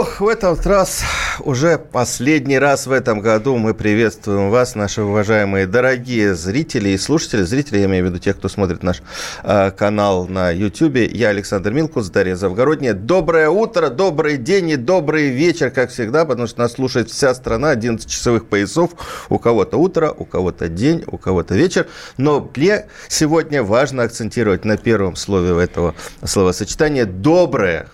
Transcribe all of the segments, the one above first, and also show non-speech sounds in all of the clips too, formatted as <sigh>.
Ох, в этот раз, уже последний раз в этом году мы приветствуем вас, наши уважаемые дорогие зрители и слушатели. Зрители, я имею в виду тех, кто смотрит наш э, канал на YouTube. Я Александр Милкус, Дарья Завгородняя. Доброе утро, добрый день и добрый вечер, как всегда, потому что нас слушает вся страна, 11 часовых поясов. У кого-то утро, у кого-то день, у кого-то вечер. Но мне сегодня важно акцентировать на первом слове этого словосочетания «доброе».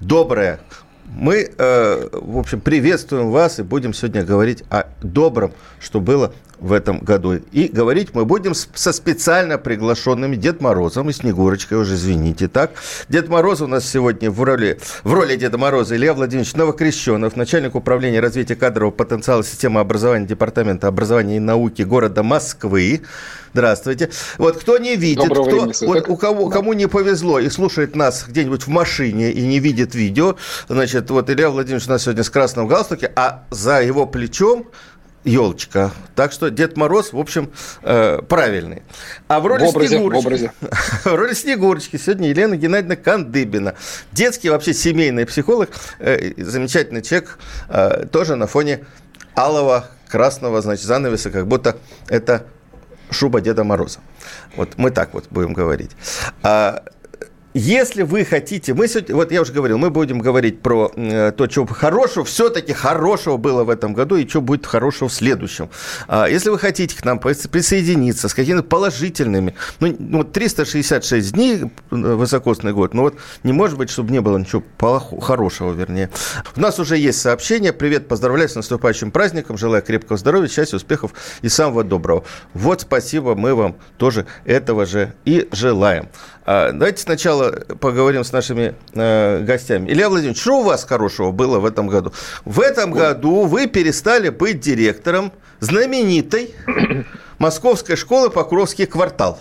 Доброе мы, э, в общем, приветствуем вас и будем сегодня говорить о добром, что было в этом году. И говорить мы будем со специально приглашенными Дед Морозом и Снегурочкой, уже извините, так. Дед Мороз у нас сегодня в роли, в роли Деда Мороза Илья Владимирович Новокрещенов, начальник управления развития кадрового потенциала системы образования Департамента образования и науки города Москвы. Здравствуйте. Вот кто не видит, кто, вот у кого, кому не повезло и слушает нас где-нибудь в машине и не видит видео, значит, вот Илья Владимирович у нас сегодня с красным галстуке, а за его плечом елочка. Так что Дед Мороз, в общем, э, правильный. А в роли, в образе, Снегурочки, в, образе. <laughs> в роли Снегурочки сегодня Елена Геннадьевна Кандыбина. Детский вообще семейный психолог, э, замечательный человек, э, тоже на фоне алого красного, значит, занавеса, как будто это шуба Деда Мороза. Вот мы так вот будем говорить. Если вы хотите, мы сегодня, вот я уже говорил, мы будем говорить про э, то, что хорошего, все-таки хорошего было в этом году и что будет хорошего в следующем. А, если вы хотите к нам присоединиться с какими-то положительными, ну, ну 366 дней э, высокосный год, но вот не может быть, чтобы не было ничего плохого, хорошего, вернее. У нас уже есть сообщение. Привет, поздравляю с наступающим праздником, желаю крепкого здоровья, счастья, успехов и самого доброго. Вот спасибо, мы вам тоже этого же и желаем. А, давайте сначала поговорим с нашими э, гостями. Илья Владимирович, что у вас хорошего было в этом году? В этом году вы перестали быть директором знаменитой <coughs> московской школы Покровский квартал.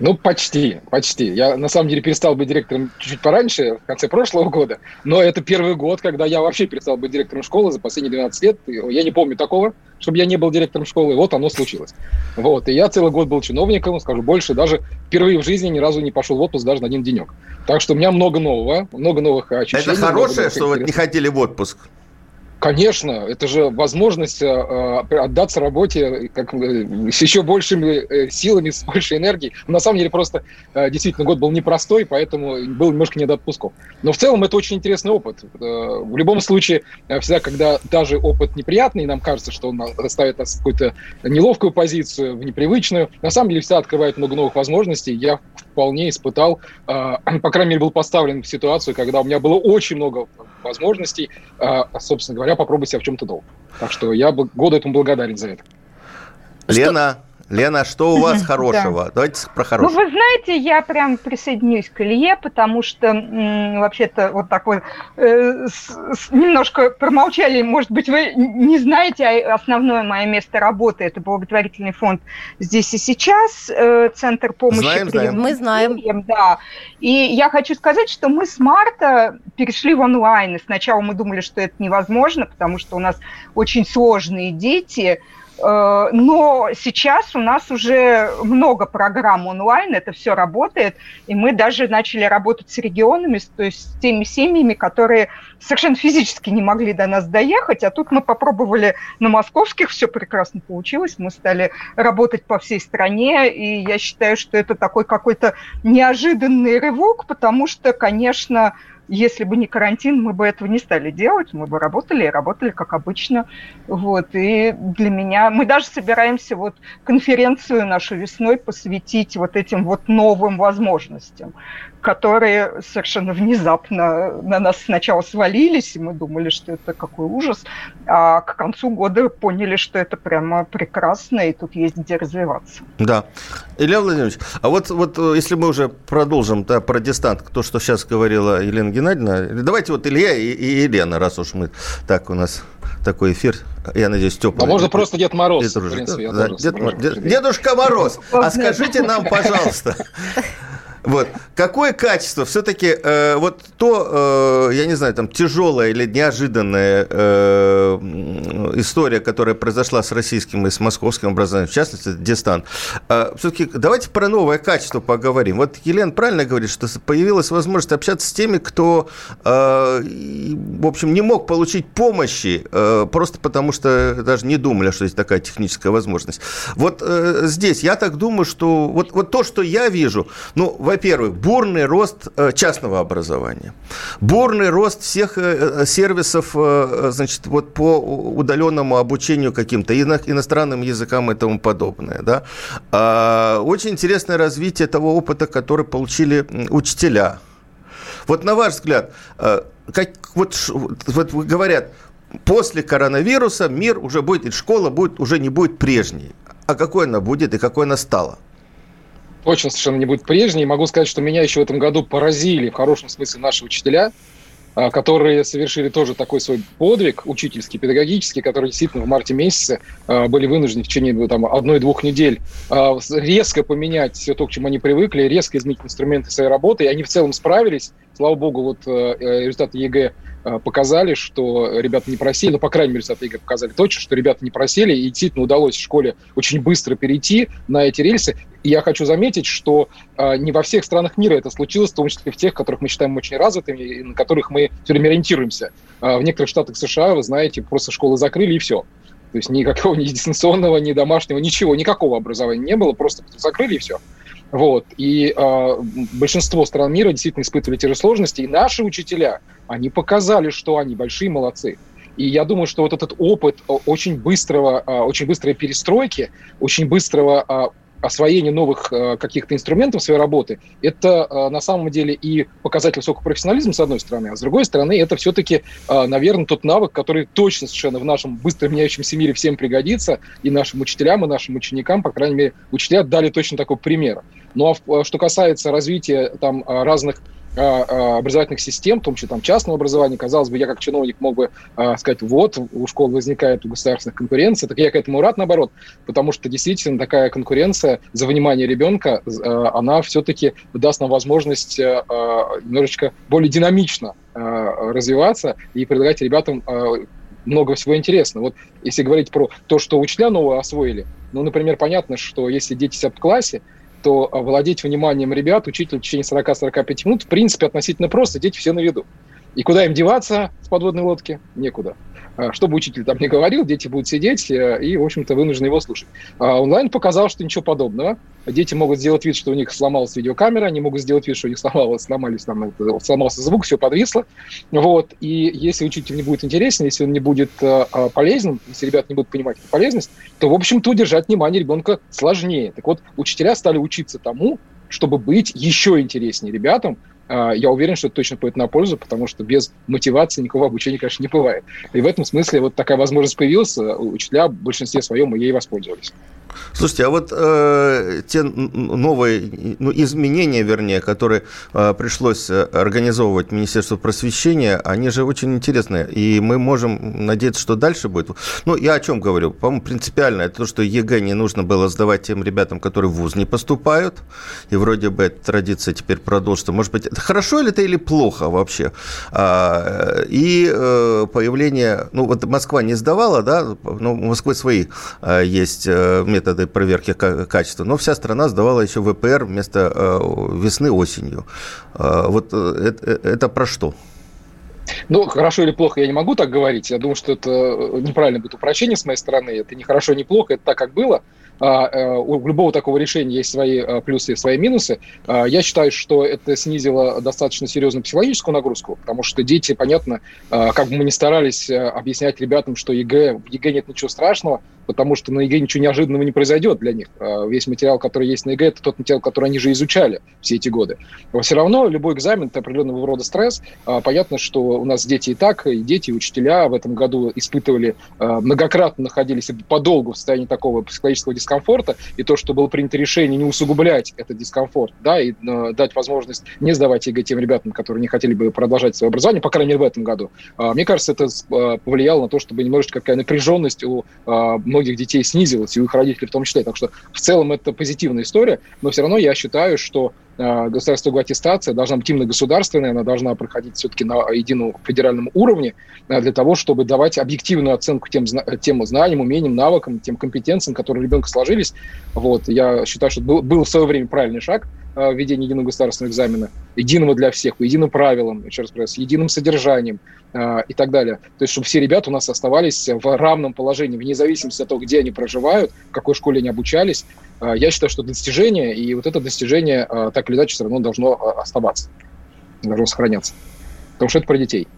Ну, почти, почти. Я, на самом деле, перестал быть директором чуть-чуть пораньше, в конце прошлого года. Но это первый год, когда я вообще перестал быть директором школы за последние 12 лет. Я не помню такого, чтобы я не был директором школы. Вот оно случилось. Вот. И я целый год был чиновником, скажу больше, даже впервые в жизни ни разу не пошел в отпуск даже на один денек. Так что у меня много нового, много новых ощущений. Это хорошее, что вы не ходили в отпуск? Конечно, это же возможность э, отдаться работе как, э, с еще большими э, силами, с большей энергией. На самом деле просто э, действительно год был непростой, поэтому был немножко не до отпусков. Но в целом это очень интересный опыт. Э, в любом случае, э, всегда, когда даже опыт неприятный, нам кажется, что он ставит нас в какую-то неловкую позицию, в непривычную, на самом деле всегда открывает много новых возможностей. Я вполне испытал, э, <clears throat> по крайней мере, был поставлен в ситуацию, когда у меня было очень много возможностей, э, собственно говоря, попробовать себя в чем-то новом. Так что я году этому благодарен за это. Лена, Лена, что у вас <laughs> хорошего? Да. Давайте про хорошее. Ну, вы знаете, я прям присоединюсь к Илье, потому что вообще-то вот так вот э, с, с, немножко промолчали. Может быть, вы не знаете, а основное мое место работы – это благотворительный фонд «Здесь и сейчас», э, Центр помощи. Знаем, знаем. Мы знаем. Да. И я хочу сказать, что мы с марта перешли в онлайн. И сначала мы думали, что это невозможно, потому что у нас очень сложные дети – но сейчас у нас уже много программ онлайн, это все работает, и мы даже начали работать с регионами, то есть с теми семьями, которые совершенно физически не могли до нас доехать, а тут мы попробовали на московских, все прекрасно получилось, мы стали работать по всей стране, и я считаю, что это такой какой-то неожиданный рывок, потому что, конечно, если бы не карантин, мы бы этого не стали делать, мы бы работали и работали как обычно. Вот. И для меня... Мы даже собираемся вот конференцию нашу весной посвятить вот этим вот новым возможностям которые совершенно внезапно на нас сначала свалились, и мы думали, что это какой ужас, а к концу года поняли, что это прямо прекрасно, и тут есть где развиваться. Да. Илья Владимирович, а вот, вот э, если мы уже продолжим да, про дистант, то, что сейчас говорила Елена Геннадьевна, давайте вот Илья и, и Елена, раз уж мы так у нас такой эфир. Я надеюсь, теплый. А можно просто Дед Мороз, в принципе. Да, Дед, Дед, Дедушка Мороз, а скажите нам, пожалуйста, <laughs> вот. Какое качество все-таки э, вот то, э, я не знаю, там тяжелая или неожиданная э, история, которая произошла с российским и с московским образованием, в частности, Дистан. Э, все-таки давайте про новое качество поговорим. Вот Елена правильно говорит, что появилась возможность общаться с теми, кто, э, в общем, не мог получить помощи, э, просто потому что даже не думали, что есть такая техническая возможность. Вот э, здесь я так думаю, что вот, вот то, что я вижу, ну, во-первых, бурный рост э, частного образования, бурный рост всех э, э, сервисов, значит, вот по удаленному обучению каким-то иностранным языкам и тому подобное, да. А, очень интересное развитие того опыта, который получили учителя. Вот на ваш взгляд, как, вот, вот говорят, после коронавируса мир уже будет, школа будет, уже не будет прежней. А какой она будет и какой она стала? Точно совершенно не будет прежней. Могу сказать, что меня еще в этом году поразили в хорошем смысле наши учителя, а, которые совершили тоже такой свой подвиг учительский, педагогический, которые действительно в марте месяце а, были вынуждены в течение ну, там, одной-двух недель а, резко поменять все то, к чему они привыкли, резко изменить инструменты своей работы, и они в целом справились. Слава богу, вот э, результаты ЕГЭ Э, показали, что ребята не просели, ну, по крайней мере, результаты ЕГЭ показали точно, что ребята не просели, и действительно удалось в школе очень быстро перейти на эти рельсы. И я хочу заметить, что э, не во всех странах мира это случилось, в том числе в тех, которых мы считаем очень развитыми, и на которых мы все время ориентируемся. Э, в некоторых штатах США, вы знаете, просто школы закрыли, и все. То есть никакого ни дистанционного, ни домашнего, ничего, никакого образования не было, просто закрыли, и все. Вот. И э, большинство стран мира действительно испытывали те же сложности. И наши учителя, они показали, что они большие молодцы. И я думаю, что вот этот опыт очень быстрого, очень быстрой перестройки, очень быстрого освоение новых э, каких-то инструментов своей работы, это э, на самом деле и показатель высокого профессионализма, с одной стороны, а с другой стороны, это все-таки, э, наверное, тот навык, который точно совершенно в нашем быстро меняющемся мире всем пригодится, и нашим учителям, и нашим ученикам, по крайней мере, учителя дали точно такой пример. Ну а что касается развития там разных образовательных систем, в том числе там частного образования, казалось бы, я как чиновник мог бы э, сказать, вот, у школ возникает у государственных конкуренция, так я к этому рад, наоборот, потому что действительно такая конкуренция за внимание ребенка, э, она все-таки даст нам возможность э, немножечко более динамично развиваться и предлагать ребятам много всего интересного. Вот если говорить про то, что учителя новые освоили, ну, например, понятно, что если дети сидят в классе, то владеть вниманием ребят, учителя в течение 40-45 минут, в принципе, относительно просто, дети все на виду. И куда им деваться с подводной лодки? Некуда. А, что бы учитель там не говорил, дети будут сидеть э, и, в общем-то, вынуждены его слушать. А онлайн показал, что ничего подобного. Дети могут сделать вид, что у них сломалась видеокамера, они могут сделать вид, что у них сломалось, сломались, там, сломался звук, все подвисло. Вот. И если учитель не будет интересен, если он не будет э, а, полезен, если ребята не будут понимать эту полезность, то, в общем-то, удержать внимание ребенка сложнее. Так вот, учителя стали учиться тому, чтобы быть еще интереснее ребятам, я уверен, что это точно пойдет на пользу, потому что без мотивации никакого обучения, конечно, не бывает. И в этом смысле вот такая возможность появилась, учителя в большинстве своем ей воспользовались. Слушайте, а вот э, те новые ну, изменения, вернее, которые э, пришлось э, организовывать Министерству просвещения, они же очень интересные, и мы можем надеяться, что дальше будет. Ну, я о чем говорю? По-моему, принципиально это то, что ЕГЭ не нужно было сдавать тем ребятам, которые в ВУЗ не поступают, и вроде бы эта традиция теперь продолжится. Может быть, это хорошо ли это или плохо вообще? А, и э, появление, ну, вот Москва не сдавала, да, ну, у Москвы свои э, есть методы методы проверки качества, но вся страна сдавала еще ВПР вместо э, весны осенью. Э, вот это, э, это про что? Ну, хорошо или плохо я не могу так говорить. Я думаю, что это неправильно будет упрощение с моей стороны. Это не хорошо, не плохо, это так, как было. А, у любого такого решения есть свои плюсы и свои минусы. А, я считаю, что это снизило достаточно серьезную психологическую нагрузку, потому что дети, понятно, а, как бы мы ни старались объяснять ребятам, что ЕГЭ, в ЕГЭ нет ничего страшного, потому что на ЕГЭ ничего неожиданного не произойдет для них. А весь материал, который есть на ЕГЭ, это тот материал, который они же изучали все эти годы. Но все равно любой экзамен – это определенного рода стресс. А, понятно, что у нас дети и так, и дети, и учителя в этом году испытывали, а, многократно находились подолгу в состоянии такого психологического дискомфорта, и то, что было принято решение не усугублять этот дискомфорт, да, и дать возможность не сдавать ЕГЭ тем ребятам, которые не хотели бы продолжать свое образование, по крайней мере, в этом году. Мне кажется, это повлияло на то, чтобы немножечко какая напряженность у многих детей снизилась, и у их родителей в том числе. Так что в целом это позитивная история, но все равно я считаю, что э, государственная аттестация должна быть именно государственная, она должна проходить все-таки на едином федеральном уровне э, для того, чтобы давать объективную оценку тем, тем знаниям, умениям, навыкам, тем компетенциям, которые у ребенка сложились. Вот. Я считаю, что был, был в свое время правильный шаг введения единого государственного экзамена, единого для всех, по единым правилам, еще раз говорю, с единым содержанием, а, и так далее. То есть, чтобы все ребята у нас оставались в равном положении, вне зависимости от того, где они проживают, в какой школе они обучались. А, я считаю, что достижение, и вот это достижение а, так или иначе все равно должно оставаться, должно сохраняться. Потому что это про детей.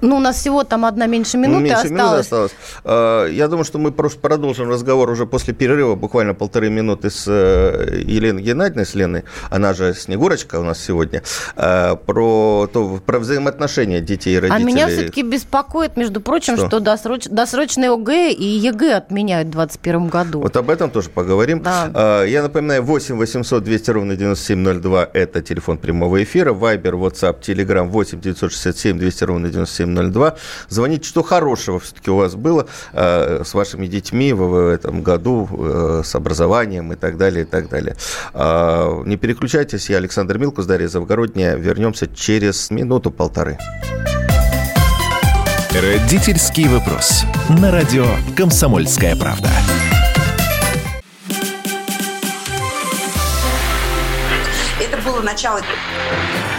Ну, у нас всего там одна меньше ну, минуты меньше осталось. Минуты осталось. А, я думаю, что мы просто продолжим разговор уже после перерыва, буквально полторы минуты с э, Еленой Геннадьевной, с Леной, она же Снегурочка у нас сегодня, а, про, то, про взаимоотношения детей и родителей. А меня все-таки беспокоит, между прочим, что, что досроч... досрочные ОГЭ и ЕГЭ отменяют в 2021 году. Вот об этом тоже поговорим. Да. А, я напоминаю, 8 800 200 ровно 9702 – это телефон прямого эфира, Viber, WhatsApp, Telegram 8 967 200 ровно 97 9702. Звоните, что хорошего все-таки у вас было э, с вашими детьми в, в этом году, э, с образованием и так далее, и так далее. Э, не переключайтесь, я Александр Милкус, Дарья Завгородняя. Вернемся через минуту-полторы. Родительский вопрос. На радио «Комсомольская правда». Это было начало.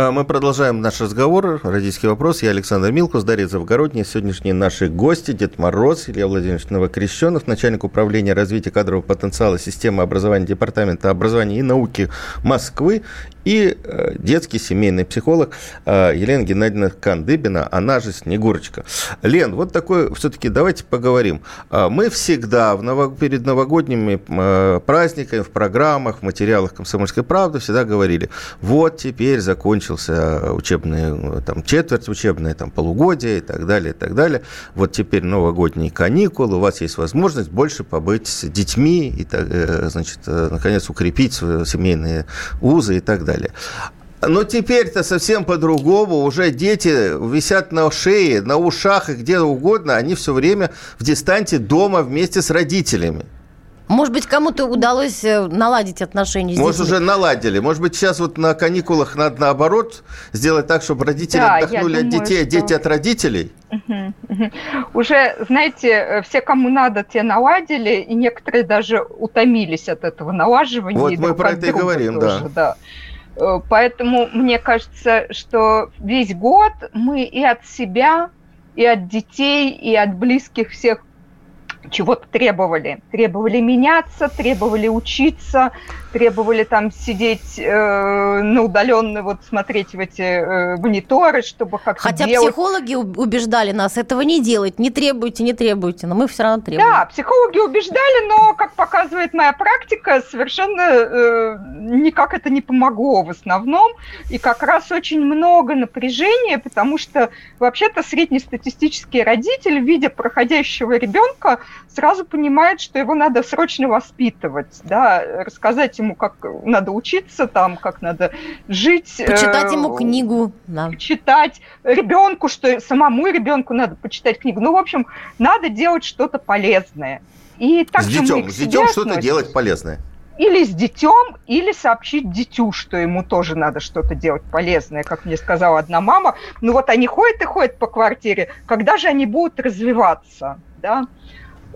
А, мы продолжаем наш разговор. Родительский вопрос. Я Александр Милкус, Дарья Завгородняя. Сегодняшние наши гости. Дед Мороз, Илья Владимирович Новокрещенов, начальник управления развития кадрового потенциала системы образования Департамента образования и науки Москвы и э, детский семейный психолог э, Елена Геннадьевна Кандыбина, она же Снегурочка. Лен, вот такой, все-таки давайте поговорим. А, мы всегда в ново, перед новогодними э, праздниками, в программах, в материалах «Комсомольской правды» всегда говорили, вот теперь закончился учебный, там, четверть учебная, там, полугодие и так далее, и так далее. Вот теперь новогодние каникулы, у вас есть возможность больше побыть с детьми и, значит, наконец, укрепить свои семейные узы и так далее. Но теперь-то совсем по-другому. Уже дети висят на шее, на ушах и где угодно. Они все время в дистанте дома вместе с родителями. Может быть, кому-то удалось э, наладить отношения с Может, детьми. уже наладили. Может быть, сейчас вот на каникулах надо наоборот сделать так, чтобы родители да, отдохнули от думаю, детей, а что... дети от родителей? Угу, угу. Уже, знаете, э, все, кому надо, те наладили, и некоторые даже утомились от этого налаживания. Вот мы про это и говорим, тоже, да. да. Э, поэтому мне кажется, что весь год мы и от себя, и от детей, и от близких всех чего-то требовали. Требовали меняться, требовали учиться, требовали там сидеть э, на удаленно, вот смотреть в эти э, мониторы, чтобы как-то Хотя делать... психологи убеждали нас этого не делать, не требуйте, не требуйте, но мы все равно требуем. Да, психологи убеждали, но, как показывает моя практика, совершенно э, никак это не помогло в основном, и как раз очень много напряжения, потому что вообще-то среднестатистический родитель, видя проходящего ребенка, сразу понимает, что его надо срочно воспитывать, да, рассказать ему, как надо учиться там, как надо жить. Почитать э, ему книгу. Да. Почитать ребенку, что самому ребенку надо почитать книгу. Ну, в общем, надо делать что-то полезное. И так с детем, с детем что-то делать полезное. или с детем, или сообщить дитю, что ему тоже надо что-то делать полезное, как мне сказала одна мама. Ну вот они ходят и ходят по квартире, когда же они будут развиваться, да?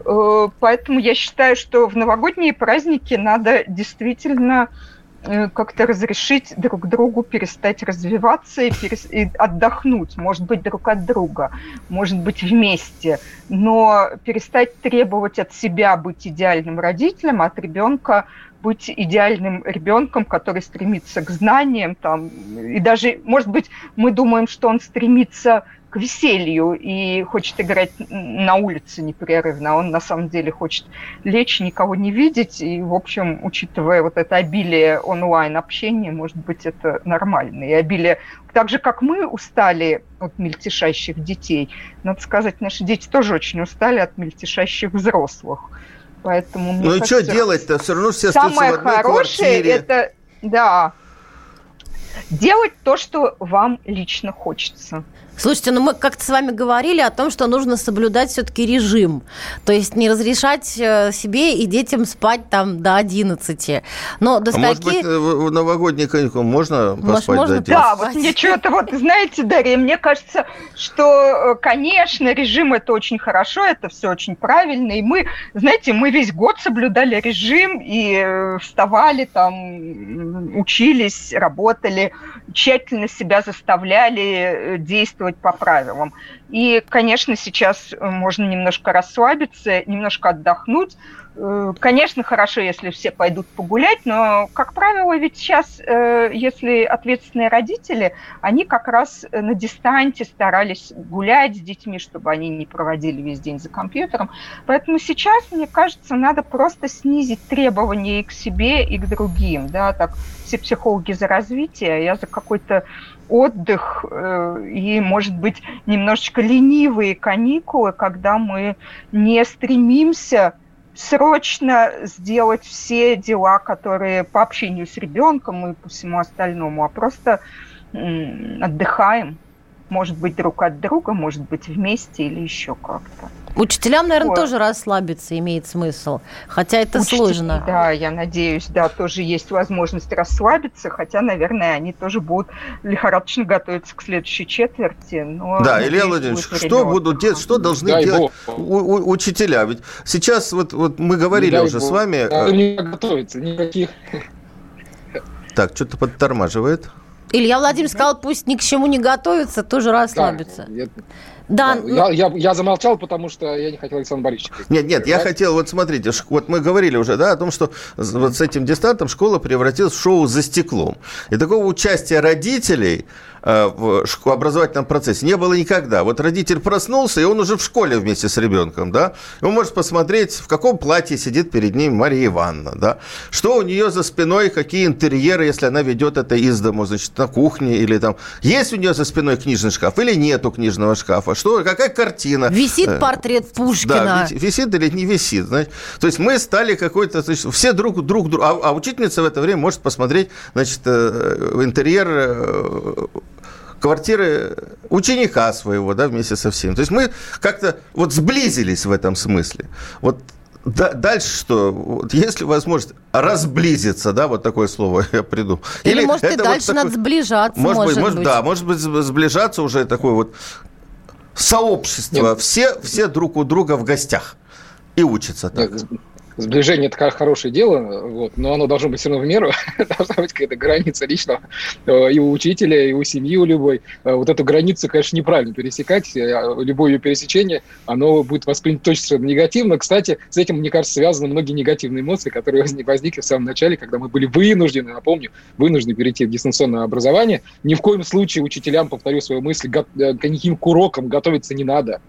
Э, поэтому я считаю, что в новогодние праздники надо действительно Э, как-то разрешить друг другу перестать развиваться и, перес... и отдохнуть, может быть, друг от друга, может быть, вместе, но перестать требовать от себя быть идеальным родителем, а от ребенка быть идеальным ребенком, который стремится к знаниям, там, и даже, может быть, мы думаем, что он стремится к веселью и хочет играть на улице непрерывно. Он на самом деле хочет лечь, никого не видеть. И, в общем, учитывая вот это обилие онлайн-общения, может быть, это нормально. И обилие... Так же, как мы устали от мельтешащих детей, надо сказать, наши дети тоже очень устали от мельтешащих взрослых. Поэтому, ну и что делать-то? Все равно все Самое хорошее это, да, делать то, что вам лично хочется. Слушайте, ну мы как-то с вами говорили о том, что нужно соблюдать все-таки режим. То есть не разрешать э, себе и детям спать там до 11. Но до а может быть, э, в новогодние каникулы можно может, поспать можно до 11? Да, вот мне что-то вот, знаете, Дарья, мне кажется, что, э, конечно, режим это очень хорошо, это все очень правильно. И мы, знаете, мы весь год соблюдали режим и вставали там, учились, работали, тщательно себя заставляли действовать действовать по правилам. И, конечно, сейчас э, можно немножко расслабиться, немножко отдохнуть. Э, конечно, хорошо, если все пойдут погулять, но, как правило, ведь сейчас, э, если ответственные родители, они как раз на дистанте старались гулять с детьми, чтобы они не проводили весь день за компьютером. Поэтому сейчас, мне кажется, надо просто снизить требования и к себе, и к другим. Да? Так, все психологи за развитие, я за какой-то отдых э, и, может быть, немножечко ленивые каникулы, когда мы не стремимся срочно сделать все дела, которые по общению с ребенком и по всему остальному, а просто отдыхаем, может быть, друг от друга, может быть, вместе или еще как-то. Учителям, наверное, вот. тоже расслабиться имеет смысл, хотя это Учитель, сложно. Да, я надеюсь, да, тоже есть возможность расслабиться, хотя, наверное, они тоже будут лихорадочно готовиться к следующей четверти. Но, да, надеюсь, Илья Владимирович, что будут делать, что должны Дай делать у, у, учителя? Ведь сейчас вот, вот мы говорили уже Бог. с вами... Да, не готовиться, никаких... Так, что-то подтормаживает. Илья Владимирович сказал, пусть ни к чему не готовится, тоже расслабиться. Да, да, я, я, я замолчал, потому что я не хотел Александр Борисович. Нет, нет, я хотел, вот смотрите, вот мы говорили уже, да, о том, что вот с этим дистантом школа превратилась в шоу за стеклом. И такого участия родителей в образовательном процессе не было никогда. Вот родитель проснулся, и он уже в школе вместе с ребенком, да, он может посмотреть, в каком платье сидит перед ним Мария Ивановна, да, что у нее за спиной, какие интерьеры, если она ведет это из дому, значит, на кухне или там, есть у нее за спиной книжный шкаф или нету книжного шкафа, что, какая картина. Висит э, портрет Пушкина. Да, висит или не висит, значит. То есть мы стали какой-то, значит, все друг друг, друг а, а учительница в это время может посмотреть, значит, э, интерьер квартиры ученика своего, да, вместе со всеми. То есть мы как-то вот сблизились в этом смысле. Вот да, дальше что? Вот если возможность разблизиться, да, вот такое слово <laughs> я приду. Или, Или может, и дальше вот такой, надо сближаться, может, может быть, быть. Да, может быть, сближаться уже такое вот сообщество. Все, все друг у друга в гостях и учатся так. Нет, Сближение это хорошее дело, вот, но оно должно быть все равно в меру, <laughs> должна быть какая-то граница личного э, и у учителя, и у семьи, у любой. Э, вот эту границу, конечно, неправильно пересекать, э, любое ее пересечение, оно будет воспринято точно негативно. Кстати, с этим, мне кажется, связаны многие негативные эмоции, которые возникли в самом начале, когда мы были вынуждены, напомню, вынуждены перейти в дистанционное образование. Ни в коем случае учителям, повторю свою мысль, к никаким урокам готовиться не надо.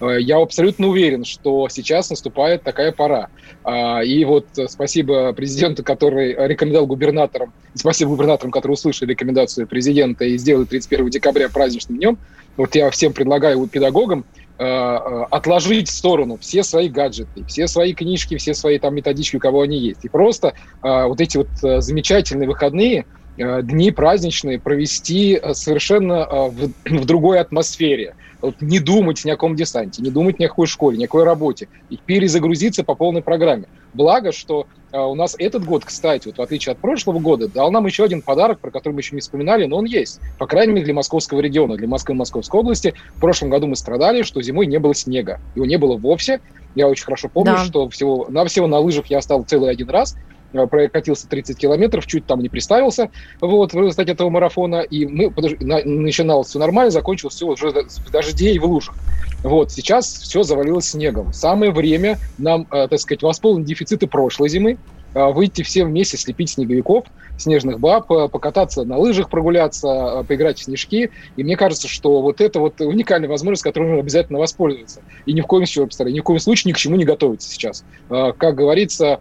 Э, я абсолютно уверен, что сейчас наступает такая пора. А, и вот спасибо президенту, который рекомендовал губернаторам, спасибо губернаторам, которые услышали рекомендацию президента и сделали 31 декабря праздничным днем. Вот я всем предлагаю педагогам э, э, отложить в сторону все свои гаджеты, все свои книжки, все свои там методички, у кого они есть. И просто вот эти вот замечательные выходные дни праздничные провести совершенно в, <clears throat> в другой атмосфере вот не думать ни о каком десанте, не думать ни о какой школе, ни о какой работе, и перезагрузиться по полной программе. Благо, что э, у нас этот год, кстати, вот в отличие от прошлого года, дал нам еще один подарок, про который мы еще не вспоминали, но он есть. По крайней мере, для московского региона, для Москвы и Московской области. В прошлом году мы страдали, что зимой не было снега. Его не было вовсе. Я очень хорошо помню, да. что всего, на всего на лыжах я стал целый один раз – Э, прокатился 30 километров, чуть там не приставился вот, в результате этого марафона, и мы, подож... начиналось все нормально, закончилось все уже с дождей в лужах. Вот, сейчас все завалилось снегом. Самое время нам, э, так сказать, восполнить дефициты прошлой зимы, э, выйти все вместе, слепить снеговиков, снежных баб, э, покататься на лыжах, прогуляться, э, поиграть в снежки. И мне кажется, что вот это вот уникальная возможность, которой нужно обязательно воспользоваться. И ни в коем случае, ни в коем случае ни к чему не готовиться сейчас. Э, как говорится,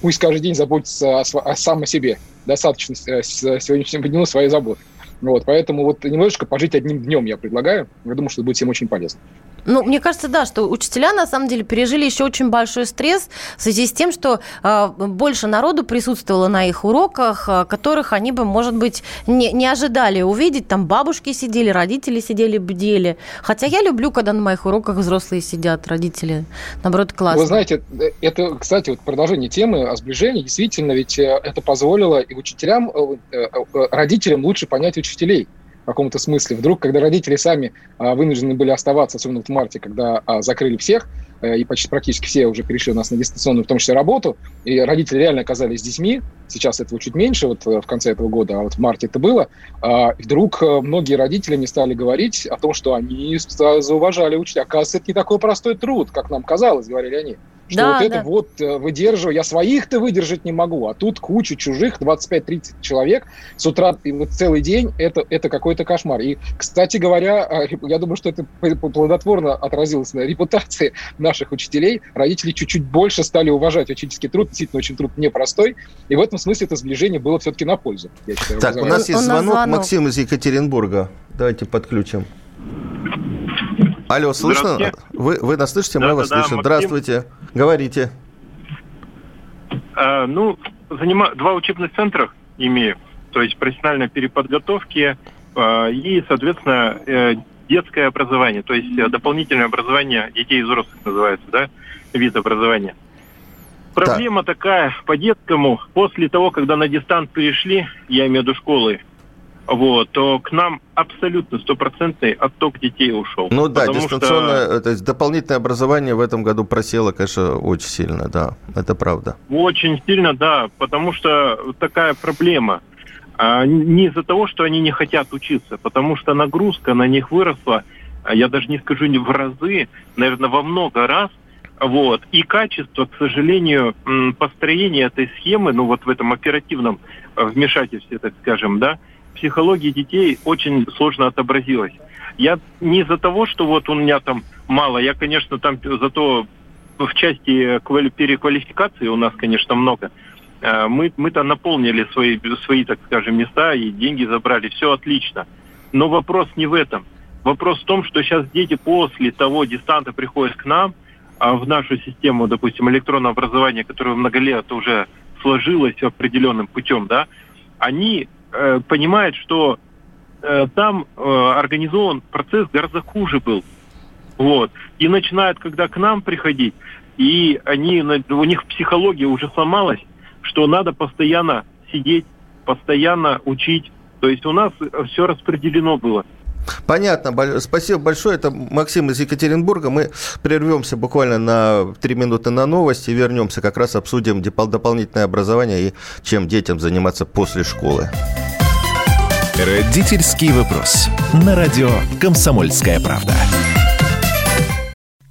пусть каждый день заботится о, о сам о себе. Достаточно сегодняшнему дню своей заботы. Вот, поэтому вот немножечко пожить одним днем я предлагаю. Я думаю, что это будет всем очень полезно. Ну, мне кажется, да, что учителя на самом деле пережили еще очень большой стресс в связи с тем, что э, больше народу присутствовало на их уроках, э, которых они бы, может быть, не, не ожидали увидеть. Там бабушки сидели, родители сидели, бдели. Хотя я люблю, когда на моих уроках взрослые сидят, родители. Наоборот, классно. Вы знаете, это, кстати, вот продолжение темы о сближении. Действительно, ведь э, это позволило и учителям, э, э, родителям лучше понять учителей в каком-то смысле. Вдруг, когда родители сами а, вынуждены были оставаться, особенно в марте, когда а, закрыли всех, и почти практически все уже перешли у нас на дистанционную, в том числе работу, и родители реально оказались с детьми, сейчас этого чуть меньше, вот э, в конце этого года, а вот в марте это было, а, вдруг э, многие родители не стали говорить о том, что они зауважали учителя. Оказывается, это не такой простой труд, как нам казалось, говорили они. Что да, вот это да. вот э, выдерживаю, я своих-то выдержать не могу, а тут куча чужих, 25-30 человек с утра и вот целый день, это, это какой-то кошмар. И, кстати говоря, а, я думаю, что это плодотворно отразилось на репутации наших учителей. Родители чуть-чуть больше стали уважать учительский труд, действительно очень труд непростой, и в этом смысле это сближение было все-таки на пользу. считаю, так, у нас есть звонок, звонок. Максим из Екатеринбурга. Давайте подключим. Алло, слышно? Вы, вы нас слышите? Да, Мы вас да, слышим. Да, Здравствуйте. Говорите. А, ну, занима... два учебных центра имею. То есть профессиональной переподготовки а, и, соответственно, э, детское образование. То есть э, дополнительное образование детей и взрослых называется, да, вид образования. Проблема да. такая по детскому. После того, когда на дистант перешли, я имею в виду школы, вот, то к нам абсолютно стопроцентный отток детей ушел. Ну да, дистанционное, что... то есть дополнительное образование в этом году просело, конечно, очень сильно, да, это правда. Очень сильно, да, потому что такая проблема. А, не из-за того, что они не хотят учиться, потому что нагрузка на них выросла, а я даже не скажу не в разы, наверное, во много раз, вот. И качество, к сожалению, построения этой схемы, ну вот в этом оперативном э, вмешательстве, так скажем, да, психологии детей очень сложно отобразилось. Я не из-за того, что вот у меня там мало, я, конечно, там зато в части переквалификации у нас, конечно, много. Э, мы, мы-то наполнили свои, свои, так скажем, места и деньги забрали, все отлично. Но вопрос не в этом. Вопрос в том, что сейчас дети после того дистанта приходят к нам, а в нашу систему, допустим, электронного образования, которое много лет уже сложилось определенным путем, да, они э, понимает, что э, там э, организован процесс гораздо хуже был. Вот. И начинают, когда к нам приходить, и они, у них психология уже сломалась, что надо постоянно сидеть, постоянно учить. То есть у нас все распределено было. Понятно. Спасибо большое. Это Максим из Екатеринбурга. Мы прервемся буквально на три минуты на новости. Вернемся, как раз обсудим дополнительное образование и чем детям заниматься после школы. Родительский вопрос. На радио «Комсомольская правда».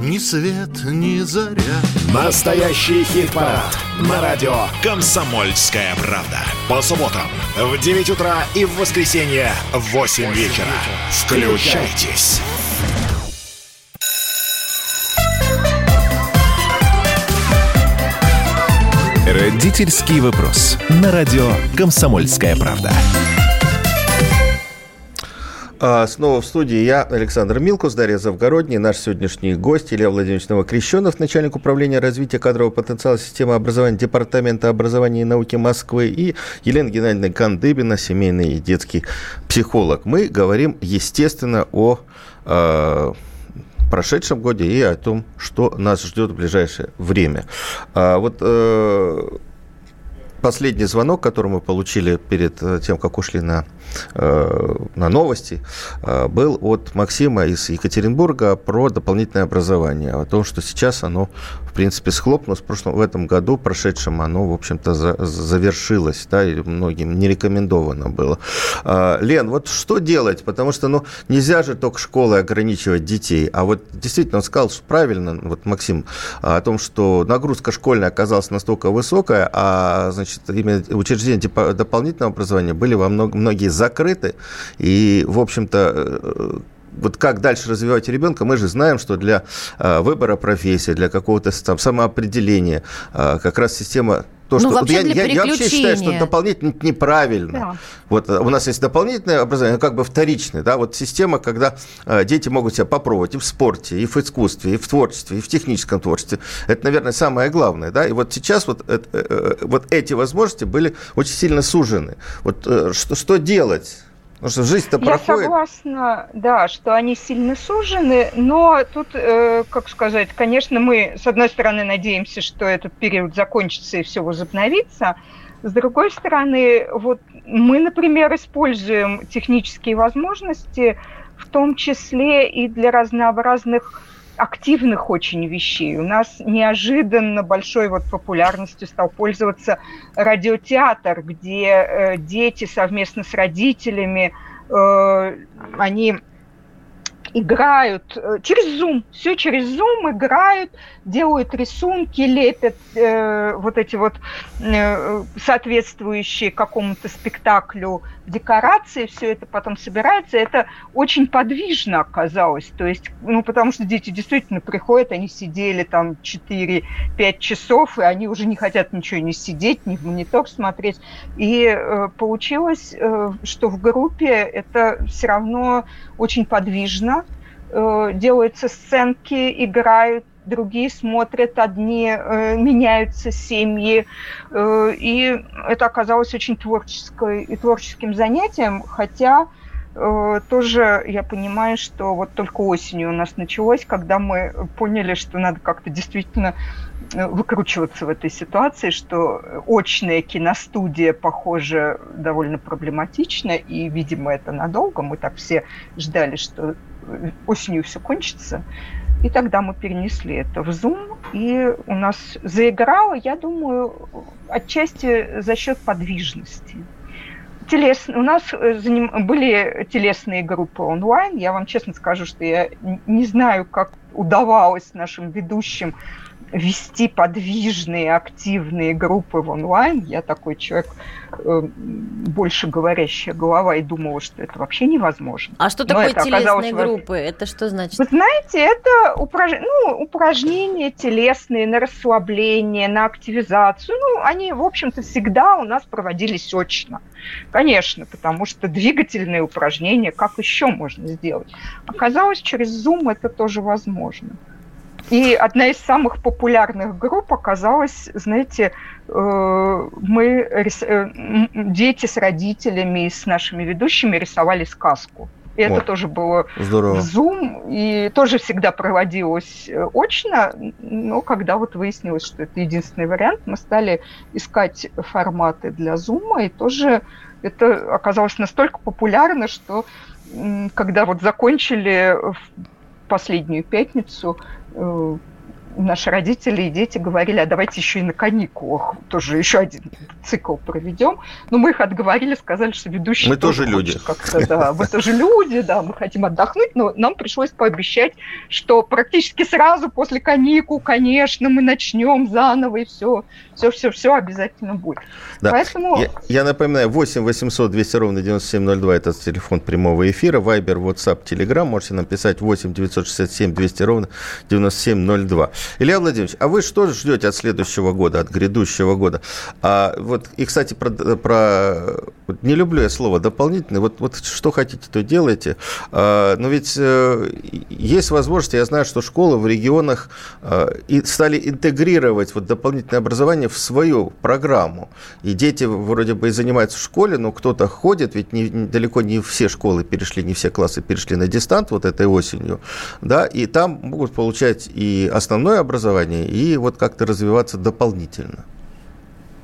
ни свет, ни заря. Настоящий хит-парад на радио «Комсомольская правда». По субботам в 9 утра и в воскресенье в 8 вечера. Включайтесь. Родительский вопрос. На радио «Комсомольская правда». А, снова в студии я, Александр Милкус, Дарья Завгородний, наш сегодняшний гость Илья Владимирович Новокрещенов, начальник управления развития кадрового потенциала системы образования Департамента образования и науки Москвы и Елена Геннадьевна Кандыбина, семейный и детский психолог. Мы говорим, естественно, о э, прошедшем годе и о том, что нас ждет в ближайшее время. А вот э, последний звонок, который мы получили перед э, тем, как ушли на, на новости, э, был от Максима из Екатеринбурга про дополнительное образование, о том, что сейчас оно, в принципе, схлопнулось. В, прошлом, в этом году, прошедшем, оно, в общем-то, за, завершилось, да, и многим не рекомендовано было. А, Лен, вот что делать? Потому что, ну, нельзя же только школы ограничивать детей. А вот действительно, он сказал что правильно, вот Максим, о том, что нагрузка школьная оказалась настолько высокая, а, значит, именно учреждения дополнительного образования были во много, многие закрыты, и, в общем-то, э, вот как дальше развивать ребенка, мы же знаем, что для э, выбора профессии, для какого-то там самоопределения э, как раз система то, ну, что вообще я, я, я вообще считаю, что дополнительно неправильно. Да. Вот э, у нас есть дополнительное образование, как бы вторичное, да, вот система, когда э, дети могут себя попробовать и в спорте, и в искусстве, и в творчестве, и в техническом творчестве. Это, наверное, самое главное, да. И вот сейчас вот, э, э, вот эти возможности были очень сильно сужены. Вот э, что, что делать? Потому что жизнь-то проходит. Я согласна, да, что они сильно сужены, но тут, э, как сказать, конечно, мы, с одной стороны, надеемся, что этот период закончится и все возобновится, с другой стороны, вот мы, например, используем технические возможности, в том числе и для разнообразных активных очень вещей. У нас неожиданно большой вот популярностью стал пользоваться радиотеатр, где э, дети совместно с родителями, э, они играют э, через Zoom, все через Zoom играют, делают рисунки, лепят э, вот эти вот э, соответствующие какому-то спектаклю декорации, все это потом собирается, это очень подвижно оказалось, то есть, ну, потому что дети действительно приходят, они сидели там 4-5 часов, и они уже не хотят ничего не сидеть, ни в монитор смотреть, и э, получилось, э, что в группе это все равно очень подвижно, э, делаются сценки, играют, другие смотрят, одни э, меняются семьи. Э, и это оказалось очень творческой и творческим занятием, хотя э, тоже я понимаю, что вот только осенью у нас началось, когда мы поняли, что надо как-то действительно э, выкручиваться в этой ситуации, что очная киностудия, похоже, довольно проблематична, и, видимо, это надолго. Мы так все ждали, что осенью все кончится. И тогда мы перенесли это в Zoom, и у нас заиграло, я думаю, отчасти за счет подвижности. Телес... У нас э, заним... были телесные группы онлайн. Я вам честно скажу, что я не знаю, как удавалось нашим ведущим вести подвижные, активные группы в онлайн. Я такой человек, э, больше говорящая голова, и думала, что это вообще невозможно. А что такое это телесные группы? Это что значит? Вы знаете, это упраж... ну, упражнения телесные на расслабление, на активизацию. Ну, они, в общем-то, всегда у нас проводились очно. Конечно, потому что двигательные упражнения, как еще можно сделать? Оказалось, через Zoom это тоже возможно. И одна из самых популярных групп оказалась, знаете, э, мы, э, дети с родителями и с нашими ведущими рисовали сказку. И это тоже было здорово. в Zoom, и тоже всегда проводилось э, очно, но когда вот выяснилось, что это единственный вариант, мы стали искать форматы для Zoom, и тоже это оказалось настолько популярно, что когда вот закончили в последнюю пятницу, э, наши родители и дети говорили, а давайте еще и на каникулах тоже еще один цикл проведем. Но мы их отговорили, сказали, что ведущий... Мы тоже, тоже люди. Как-то, да, мы тоже люди, да, мы хотим отдохнуть, но нам пришлось пообещать, что практически сразу после каникул, конечно, мы начнем заново, и все, все, все, все обязательно будет. Да. Поэтому... Я, я напоминаю, 8 800 200 ровно 9702 это телефон прямого эфира, Вайбер, WhatsApp, Telegram, можете написать 8 967 200 ровно 9702. Илья Владимирович, а вы что ждете от следующего года, от грядущего года? А, вот, и, кстати, про, про не люблю я слово дополнительный. Вот, вот что хотите, то делайте. А, но ведь э, есть возможность, я знаю, что школы в регионах э, стали интегрировать вот дополнительное образование в свою программу. И дети вроде бы и занимаются в школе, но кто-то ходит, ведь не, далеко не все школы перешли, не все классы перешли на дистант вот этой осенью, да, и там могут получать и основное образование, и вот как-то развиваться дополнительно.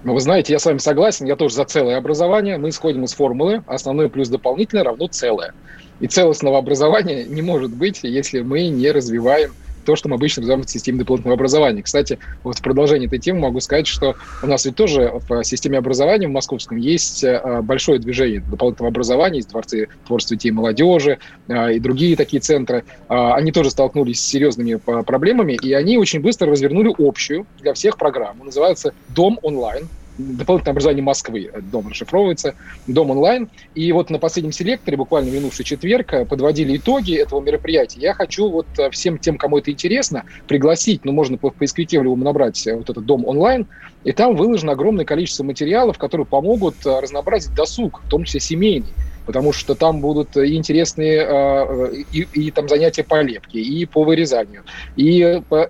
Ну, вы знаете, я с вами согласен, я тоже за целое образование. Мы исходим из формулы основной плюс дополнительное равно целое. И целостного образования не может быть, если мы не развиваем то, что мы обычно называем системой дополнительного образования. Кстати, вот в продолжении этой темы могу сказать, что у нас ведь тоже в системе образования в московском есть э, большое движение дополнительного образования, есть дворцы творчества детей и молодежи э, и другие такие центры. Э, они тоже столкнулись с серьезными проблемами, и они очень быстро развернули общую для всех программу. Называется «Дом онлайн», дополнительное образование Москвы, дом расшифровывается, дом онлайн. И вот на последнем селекторе, буквально минувший четверг, э, подводили итоги этого мероприятия. Я хочу вот э, всем тем, кому это интересно, пригласить, ну, можно по поисковике в любом набрать э, вот этот дом онлайн, и там выложено огромное количество материалов, которые помогут разнообразить досуг, в том числе семейный потому что там будут интересные а, и, и там занятия по лепке, и по вырезанию, и, по,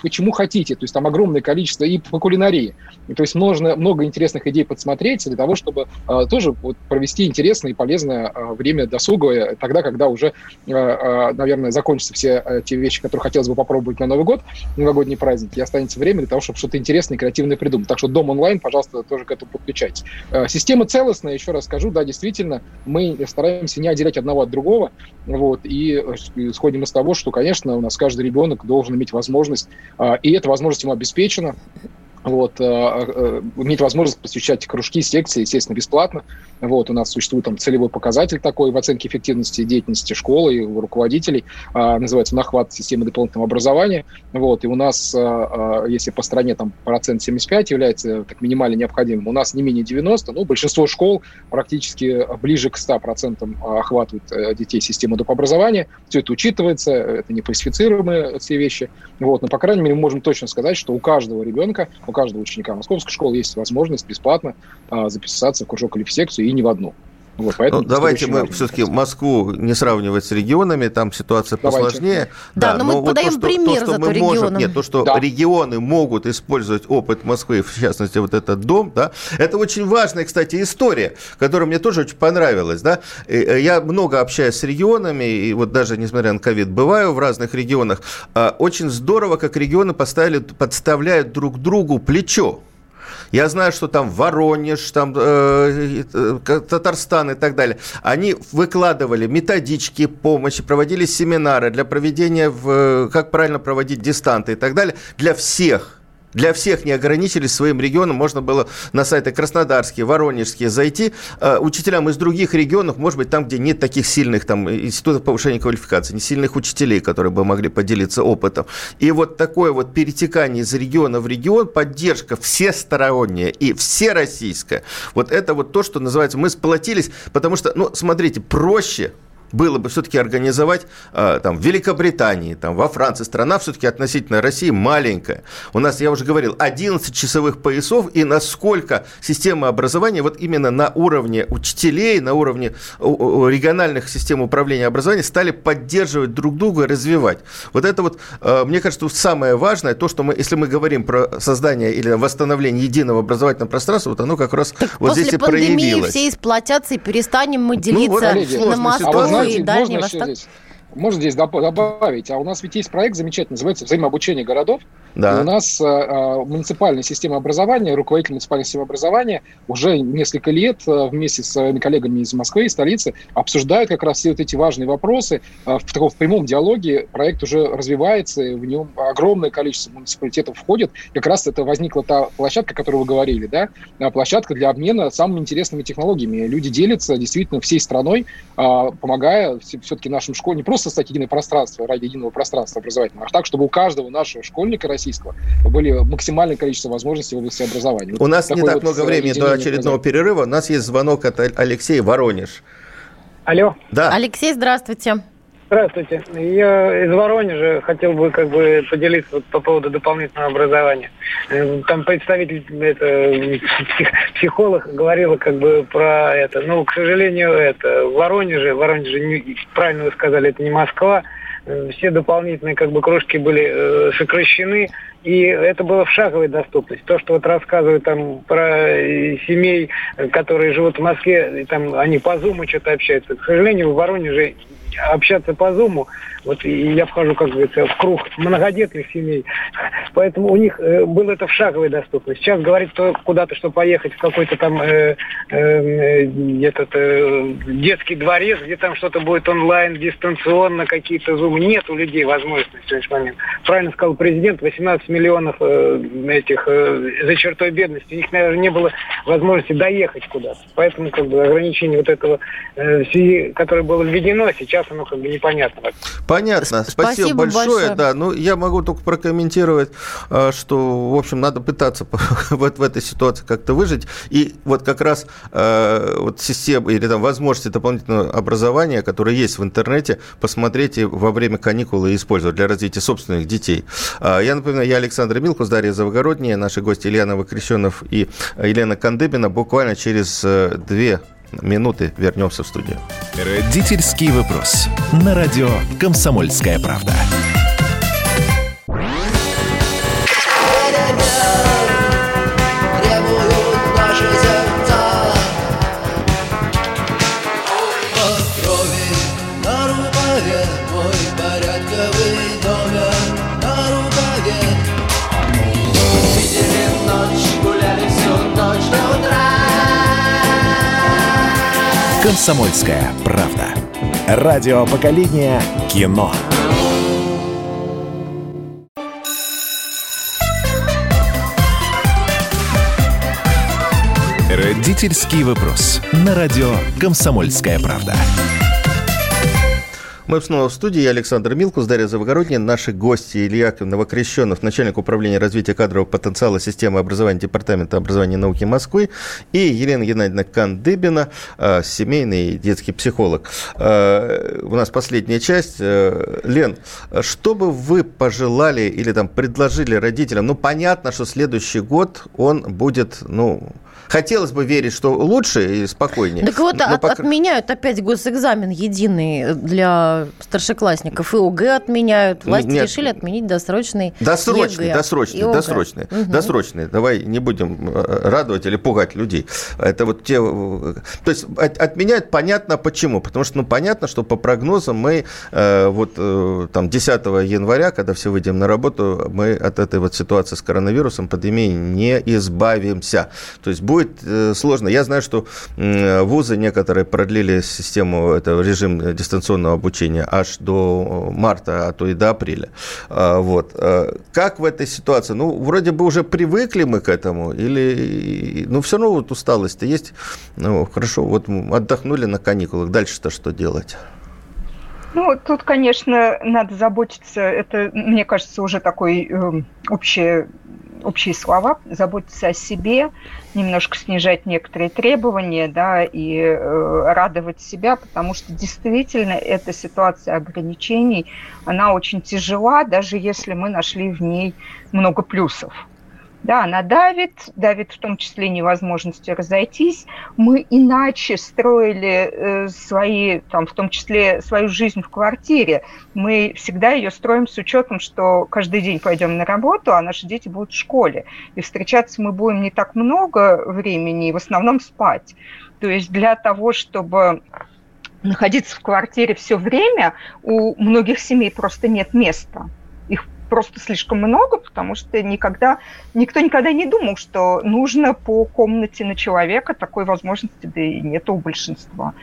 почему хотите, то есть там огромное количество и по кулинарии. То есть можно много интересных идей подсмотреть для того, чтобы а, тоже вот, провести интересное и полезное а, время досуговое, тогда, когда уже, наверное, закончатся все те вещи, которые хотелось бы попробовать на Новый год, новогодний праздник, и останется время для того, чтобы что-то интересное и креативное придумать. Так что дом онлайн, пожалуйста, тоже к этому подключайтесь. Система целостная, еще раз скажу, да, действительно, мы стараемся не отделять одного от другого, вот, и исходим из того, что, конечно, у нас каждый ребенок должен иметь возможность, а, и эта возможность ему обеспечена, вот, э, э, иметь возможность посещать кружки, секции, естественно, бесплатно. Вот, у нас существует там целевой показатель такой в оценке эффективности деятельности школы и руководителей, э, называется «Нахват системы дополнительного образования». Вот, и у нас, если по стране там процент 75 является так минимально необходимым, у нас не менее 90, ну, большинство школ практически ближе к 100% охватывают детей системы доп. образования. Все это учитывается, это не фальсифицируемые все вещи. Вот, но, по крайней мере, мы можем точно сказать, что у каждого ребенка у каждого ученика московской школы есть возможность бесплатно а, записаться в кружок или в секцию, и не в одну. Вот, поэтому ну, давайте мы все-таки Москву не сравнивать с регионами, там ситуация давайте. посложнее. Да, да но, но мы вот подаем то, что, пример то, что мы можем, Нет, то, что да. регионы могут использовать опыт Москвы, в частности, вот этот дом, да, это очень важная, кстати, история, которая мне тоже очень понравилась, да. Э, я много общаюсь с регионами, и вот даже, несмотря на ковид, бываю в разных регионах. А, очень здорово, как регионы поставили, подставляют друг другу плечо. Я знаю, что там Воронеж, там э, э, Татарстан и так далее. Они выкладывали методички помощи, проводили семинары для проведения, в, как правильно проводить дистанты и так далее для всех для всех не ограничились своим регионом. Можно было на сайты Краснодарские, Воронежские зайти. Э, учителям из других регионов, может быть, там, где нет таких сильных там, институтов повышения квалификации, не сильных учителей, которые бы могли поделиться опытом. И вот такое вот перетекание из региона в регион, поддержка всесторонняя и всероссийская, вот это вот то, что называется, мы сплотились, потому что, ну, смотрите, проще было бы все-таки организовать э, там, в Великобритании, там, во Франции. Страна все-таки относительно России маленькая. У нас, я уже говорил, 11 часовых поясов, и насколько система образования вот именно на уровне учителей, на уровне региональных систем управления образованием стали поддерживать друг друга развивать. Вот это вот, э, мне кажется, самое важное, то, что мы, если мы говорим про создание или восстановление единого образовательного пространства, вот оно как раз так вот здесь и проявилось. все сплотятся и перестанем мы делиться ну, вот, на Москву и Дальний Восток. Можно здесь добавить, а у нас ведь есть проект замечательный, называется «Взаимообучение городов». Да. И у нас э, муниципальная система образования, руководитель муниципальной системы образования уже несколько лет э, вместе с своими коллегами из Москвы и столицы обсуждают как раз все вот эти важные вопросы. Э, в, таком, в прямом диалоге проект уже развивается, в нем огромное количество муниципалитетов входит. Как раз это возникла та площадка, о которой вы говорили, да, площадка для обмена самыми интересными технологиями. Люди делятся действительно всей страной, помогая все-таки нашим школам не просто просто стать единое пространство ради единого пространства образовательного, а так, чтобы у каждого нашего школьника российского были максимальное количество возможностей в области образования. У нас не так вот много времени до очередного перерыва. У нас есть звонок от Алексея Воронеж. Алло. Да. Алексей, здравствуйте. Здравствуйте. Я из Воронежа хотел бы как бы поделиться вот по поводу дополнительного образования. Э, там представитель, это, психолог говорила как бы про это. Ну, к сожалению, это в Воронеже, в Воронеже, не, правильно вы сказали, это не Москва, э, все дополнительные как бы кружки были э, сокращены, и это было в шаговой доступности. То, что вот рассказывают там про э, семей, которые живут в Москве, и там они по Зуму что-то общаются. К сожалению, в Воронеже общаться по Зуму, вот и я вхожу, как говорится, в круг многодетных семей. Поэтому у них э, было это в шаговой доступности. Сейчас говорит, что куда-то, что поехать в какой-то там э, э, этот, э, детский дворец, где там что-то будет онлайн, дистанционно, какие-то зумы. Нет у людей возможности в сегодняшний момент. Правильно сказал президент, 18 миллионов э, этих э, за чертой бедности. У них, наверное, не было возможности доехать куда-то. Поэтому как бы ограничение вот этого, э, которое было введено, сейчас оно как бы непонятно. Понятно. Спасибо, Спасибо большое. большое. Да, ну я могу только прокомментировать, э, что, в общем, надо пытаться <laughs> вот в этой ситуации как-то выжить. И вот как раз э, вот система или там возможности дополнительного образования, которые есть в интернете, посмотреть и во время каникулы использовать для развития собственных детей. А, я напоминаю, я Александр Милкус, Дарья Завгородняя, наши гости Ильяна Вакрещенов и Елена Кандыбина. Буквально через э, две минуты вернемся в студию. Родительский вопрос. На радио «Комсомольская правда». «Комсомольская правда». Радио поколения кино. Родительский вопрос. На радио «Комсомольская правда». Мы снова в студии. Я Александр Милкус, Дарья Завогородняя. Наши гости Илья Новокрещенов, начальник управления развития кадрового потенциала системы образования Департамента образования и науки Москвы. И Елена Геннадьевна Кандыбина, э, семейный детский психолог. Э, у нас последняя часть. Э, Лен, что бы вы пожелали или там предложили родителям? Ну, понятно, что следующий год он будет, ну, Хотелось бы верить, что лучше и спокойнее. Так вот, от, пока... отменяют опять госэкзамен единый для старшеклассников. И ОГЭ отменяют. Власти Нет. решили отменить досрочный Досрочный, ЕГЭ досрочный, досрочный. Угу. Досрочный. Давай не будем э, радовать или пугать людей. Это вот те... То есть отменяют понятно почему. Потому что, ну, понятно, что по прогнозам мы э, вот э, там 10 января, когда все выйдем на работу, мы от этой вот ситуации с коронавирусом, пандемией не избавимся. То есть будет будет э, сложно. Я знаю, что вузы некоторые продлили систему, это режим дистанционного обучения аж до марта, а то и до апреля. А, вот. А, как в этой ситуации? Ну, вроде бы уже привыкли мы к этому, или, ну, все равно вот усталость-то есть. Ну, хорошо, вот отдохнули на каникулах, дальше-то что делать? Ну, тут, конечно, надо заботиться, это, мне кажется, уже такой э, общий общие слова, заботиться о себе, немножко снижать некоторые требования, да, и э, радовать себя, потому что действительно эта ситуация ограничений, она очень тяжела, даже если мы нашли в ней много плюсов. Да, она давит, давит в том числе невозможностью разойтись. Мы иначе строили э, свои, там, в том числе свою жизнь в квартире. Мы всегда ее строим с учетом, что каждый день пойдем на работу, а наши дети будут в школе. И встречаться мы будем не так много времени, и в основном спать. То есть для того, чтобы находиться в квартире все время, у многих семей просто нет места просто слишком много, потому что никогда, никто никогда не думал, что нужно по комнате на человека такой возможности, да и нет у большинства.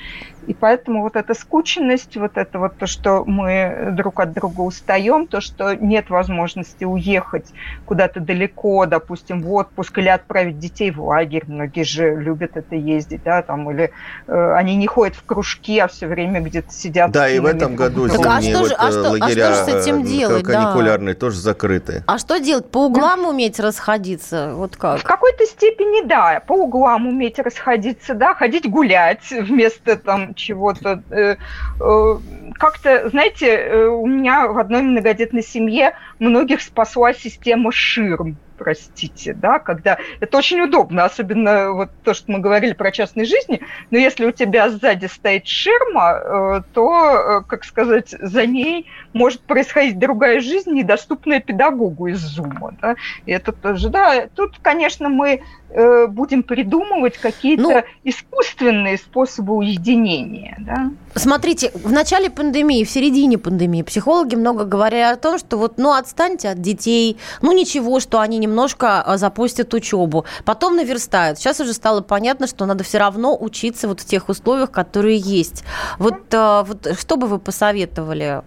И поэтому вот эта скученность, вот это вот то, что мы друг от друга устаем, то, что нет возможности уехать куда-то далеко, допустим, в отпуск или отправить детей в лагерь, многие же любят это ездить, да, там, или э, они не ходят в кружки, а все время где-то сидят. Да, и в этом году так, а что, вот, а что, лагеря а что с этим делать, каникулярные да. тоже закрыты. А что делать? По углам уметь расходиться? Вот как? В какой-то степени, да, по углам уметь расходиться, да, ходить гулять <laughs> вместо там чего-то. Э, э, как-то, знаете, э, у меня в одной многодетной семье многих спасла система ширм простите, да, когда это очень удобно, особенно вот то, что мы говорили про частной жизни, но если у тебя сзади стоит ширма, э, то, э, как сказать, за ней может происходить другая жизнь, недоступная педагогу из Зума, да, и это тоже, да, тут, конечно, мы э, будем придумывать какие-то ну, искусственные способы уединения, да. Смотрите, в начале пандемии, в середине пандемии психологи много говорили о том, что вот, ну, отстаньте от детей, ну, ничего, что они немножко а, запустят учебу, потом наверстают. Сейчас уже стало понятно, что надо все равно учиться вот в тех условиях, которые есть. Вот, а, вот что бы вы посоветовали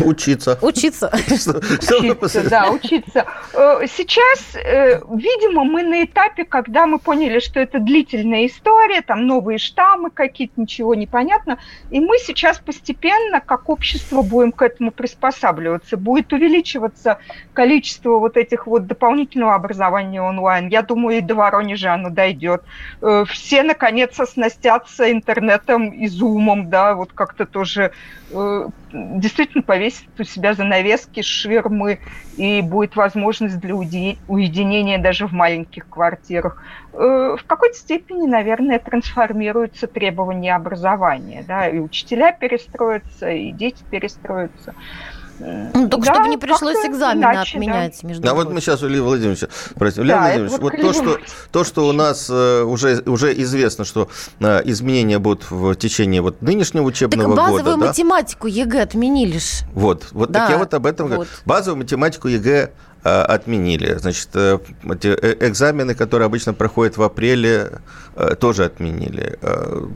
Учиться. Учиться. <laughs> Учиться, да, учиться. Э, сейчас, э, видимо, мы на этапе, когда мы поняли, что это длительная история, там новые штаммы какие-то, ничего не понятно, и мы сейчас постепенно, как общество, будем к этому приспосабливаться. Будет увеличиваться количество вот этих вот дополнительного образования онлайн. Я думаю, и до Воронежа оно дойдет. Э, все, наконец, оснастятся интернетом и зумом, да, вот как-то тоже действительно повесит у себя занавески, ширмы, и будет возможность для уединения даже в маленьких квартирах. Э, в какой-то степени, наверное, трансформируются требования образования. Да? И учителя перестроятся, и дети перестроятся. Ну, только да, чтобы не пришлось экзамены иначе, отменять. Да. Между а вот мы сейчас у Ильи Владимировича спросим. Илья да, Владимирович, вот, вот то, что, то, что у нас э, уже, уже известно, что э, изменения будут в течение вот нынешнего учебного так базовую года. базовую математику да? ЕГЭ отменили ж. Вот, вот да, так я вот об этом вот. говорю. Базовую математику ЕГЭ отменили. Значит, э, эти э, экзамены, которые обычно проходят в апреле, тоже отменили.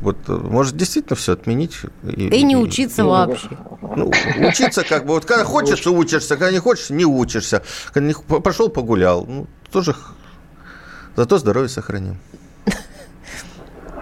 Вот, может, действительно все отменить? И, и не учиться и, вообще. Ну, учиться как бы, вот когда хочешь, учишься, когда не хочешь, не учишься. Когда не, пошел, погулял. Ну, тоже зато здоровье сохраним.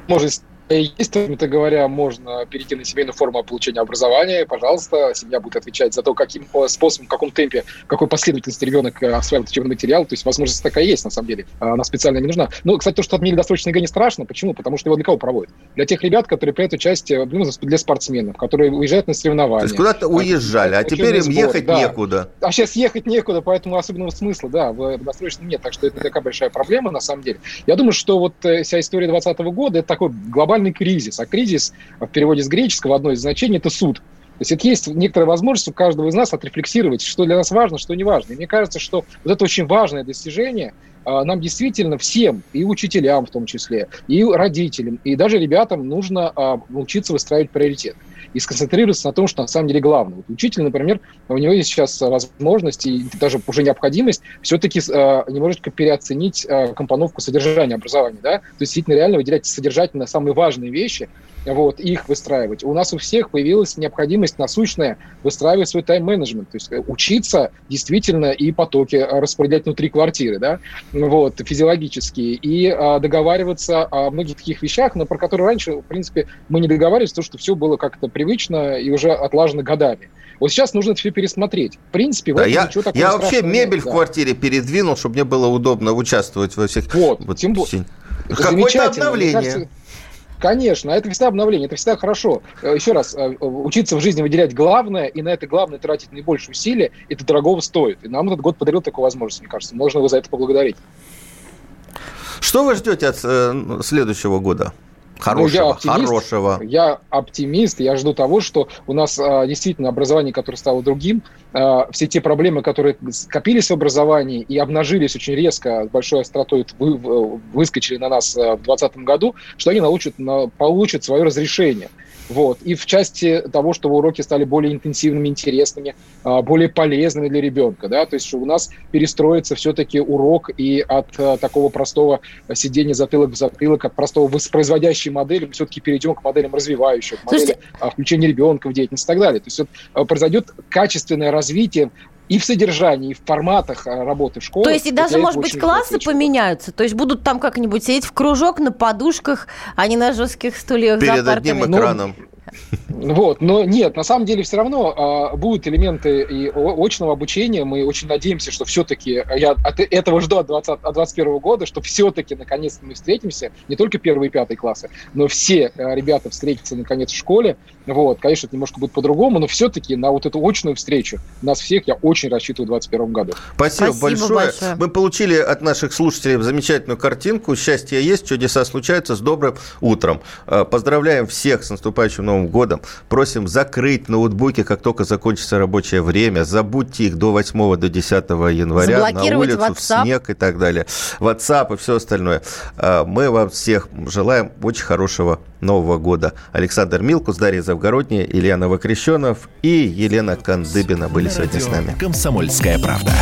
Может, есть, это говоря, можно перейти на семейную форму получения образования. Пожалуйста, семья будет отвечать за то, каким способом, в каком темпе, какой последовательности ребенок э, осваивает учебный материал. То есть возможность такая есть, на самом деле. Она специально не нужна. Ну, кстати, то, что отменили досрочный ЕГЭ, не страшно. Почему? Потому что его для кого проводят? Для тех ребят, которые принимают участие, ну, для спортсменов, которые уезжают на соревнования. То есть куда-то уезжали, а теперь им сбор, ехать да. некуда. А сейчас ехать некуда, поэтому особенного смысла, да, в досрочном нет. Так что это такая большая проблема, на самом деле. Я думаю, что вот э, вся история 2020 года – это такой глобальный кризис. А кризис в переводе с греческого одно из значений – это суд. То есть это есть некоторая возможность у каждого из нас отрефлексировать, что для нас важно, что не важно. И мне кажется, что вот это очень важное достижение а, нам действительно всем, и учителям в том числе, и родителям, и даже ребятам нужно а, учиться выстраивать приоритет и сконцентрироваться на том, что на самом деле главное. Вот учитель, например, у него есть сейчас возможность и даже уже необходимость все-таки э, немножечко переоценить э, компоновку содержания образования, да, то есть действительно реально выделять содержательно самые важные вещи, вот, их выстраивать. У нас у всех появилась необходимость насущная выстраивать свой тайм-менеджмент, то есть э, учиться действительно и потоки распределять внутри квартиры, да, вот, физиологические, и а, договариваться о многих таких вещах, но про которые раньше, в принципе, мы не договаривались, потому что все было как-то привычно и уже отлажено годами. Вот сейчас нужно все пересмотреть. В принципе, да, я, я вообще мебель нет, в да. квартире передвинул, чтобы мне было удобно участвовать во всех... Вот, вот тем более. Какое-то обновление. Кажется, Конечно, это всегда обновление, это всегда хорошо. Э, Еще раз, э, учиться в жизни выделять главное, и на это главное тратить наибольшие усилия, это дорогого стоит. И нам этот год подарил такую возможность, мне кажется. Можно его за это поблагодарить. Что вы ждете от э, следующего года? Хорошего, ну, я оптимист, хорошего. Я оптимист, я жду того, что у нас а, действительно образование, которое стало другим, а, все те проблемы, которые скопились в образовании и обнажились очень резко, с большой остротой вы, выскочили на нас а, в 2020 году, что они научат, на, получат свое разрешение. Вот. И в части того, чтобы уроки стали более интенсивными, интересными, а, более полезными для ребенка. Да? То есть что у нас перестроится все-таки урок и от а, такого простого сидения затылок в затылок, от простого воспроизводящей модели, мы все-таки перейдем к моделям развивающих, модели а, включения ребенка в деятельность и так далее. То есть вот, произойдет качественное развитие и в содержании, и в форматах работы в школе. То есть и даже, может быть, классы поменяются? То есть будут там как-нибудь сидеть в кружок на подушках, а не на жестких стульях Перед одним экраном. Ну, Вот, но нет, на самом деле все равно э, будут элементы и очного обучения. Мы очень надеемся, что все-таки, я от этого жду от 2021 года, что все-таки наконец-то мы встретимся, не только первые и пятые классы, но все э, ребята встретятся наконец в школе. Вот, конечно, это немножко будет по-другому, но все-таки на вот эту очную встречу нас всех я очень рассчитываю в 2021 году. Спасибо, Спасибо большое. большое. Мы получили от наших слушателей замечательную картинку. Счастье есть, чудеса случаются. С добрым утром. Э, поздравляем всех с наступающим Новым годом. Просим закрыть ноутбуки, как только закончится рабочее время. Забудьте их до 8 до 10 января на улицу, WhatsApp. в снег и так далее. WhatsApp и все остальное. Э, мы вам всех желаем очень хорошего Нового года. Александр Милкус, Дарья Завгородняя, Илья Новокрещенов и Елена Кандыбина были сегодня с нами. Комсомольская правда.